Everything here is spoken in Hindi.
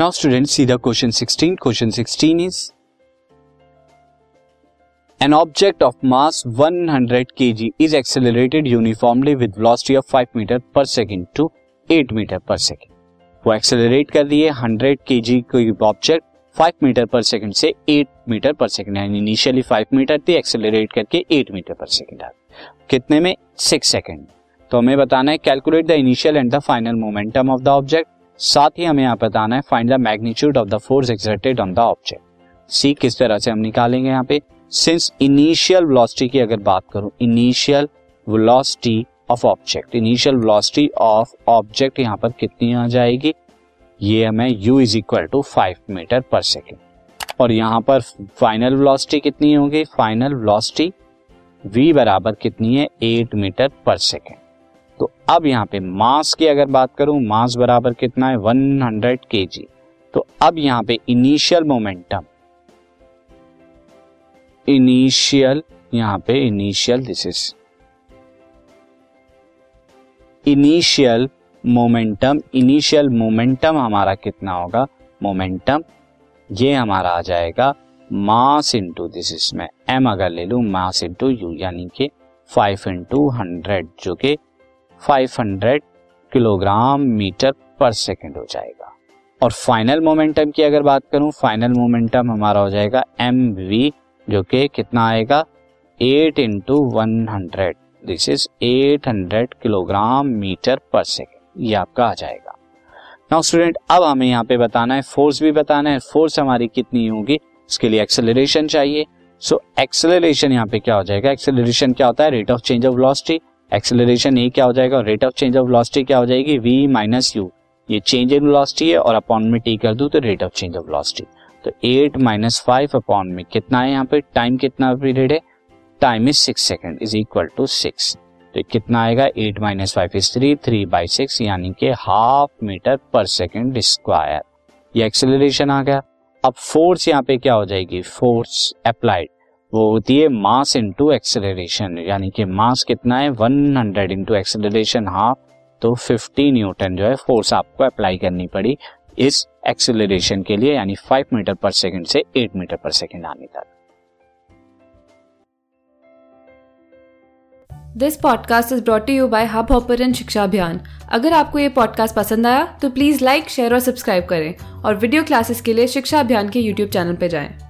Now student see the question 16 question 16 is An object of mass 100 kg is accelerated uniformly with velocity of 5 meter per second to 8 meter per second वो एक्सेलरेट कर है 100 kg कोई ऑब्जेक्ट 5 मीटर पर सेकेंड से 8 मीटर पर सेकेंड यानी इनिशियली 5 मीटर थी एक्सेलरेट करके 8 मीटर पर सेकेंड आ कितने में? 6 सेकेंड तो हमें बताना है calculate the initial and the final momentum of the object साथ ही हमें यहाँ बताना है find the magnitude of the force exerted on the object see किस तरह से हम निकालेंगे यहाँ पे? सिंस इनिशियल वेलोसिटी की अगर बात करूँ initial velocity of object initial velocity of object यहाँ पर कितनी आ जाएगी? ये हमें u is equal to five meter per second और यहाँ पर फाइनल वेलोसिटी कितनी होगी? फाइनल वेलोसिटी v बराबर कितनी है? एट मीटर पर सेकेंड तो अब यहाँ पे मास की अगर बात करूँ, मास बराबर कितना है? 100 हंड्रेड के जी तो अब यहाँ पे इनिशियल मोमेंटम इनिशियल यहाँ पे initial this is initial momentum initial momentum हमारा कितना होगा? मोमेंटम ये हमारा आ जाएगा मास इंटू दिस इज़ में एम अगर ले लू, मास इंटू यू यानी कि फाइव इंटू हंड्रेड जो कि 500 किलोग्राम मीटर पर सेकेंड हो जाएगा। और फाइनल मोमेंटम की अगर बात करूँ फाइनल मोमेंटम हमारा हो जाएगा एम वी जो कि कितना आएगा? 8 into one hundred this is 800 kilogram meter per second ये आपका आ जाएगा। नाउ स्टूडेंट अब हमें यहाँ पे बताना है फोर्स भी बताना है फोर्स हमारी कितनी होगी? इसके लिए एक्सेलरेशन चाहिए। सो एक्सेलरेशन यहाँ पे क्या हो जाएगा? एक्सेलरेशन क्या होता है? Rate of change of velocity acceleration A क्या हो जाएगा rate of change of velocity क्या हो जाएगी? वी माइनस यू ये चेंज इन वेलोसिटी है और अपॉन में टी कर दू तो rate of change of velocity तो एट माइनस फाइव अपॉन में कितना है यहाँ पे? टाइम कितना पीरियड है? Time is six second is equal to six तो कितना आएगा? Eight minus five is three three by six यानी कि half meter per second square ये एक्सेलरेशन आ गया। अब फोर्स यहाँ पे क्या हो जाएगी? फोर्स अप्लाइड वो होती है मास इंटू एक्सेलरेशन यानी कि मास कितना है? 100 हंड्रेड इंटू एक्सेलरेशन हाफ़ तो 50 न्यूटन जो है फोर्स आपको अप्लाई करनी पड़ी इस एक्सेलरेशन के लिए, यानी 5 मीटर पर सेकंड से 8 मीटर पर सेकंड आने तक। This podcast is brought you by Hubhopper शिक्षा अभियान अगर आपको ये पॉडकास्ट पसंद आया तो प्लीज़ लाइक शेयर और सब्सक्राइब करें और वीडियो क्लासेस के लिए शिक्षा अभियान के यूट्यूब चैनल पर जाएँ।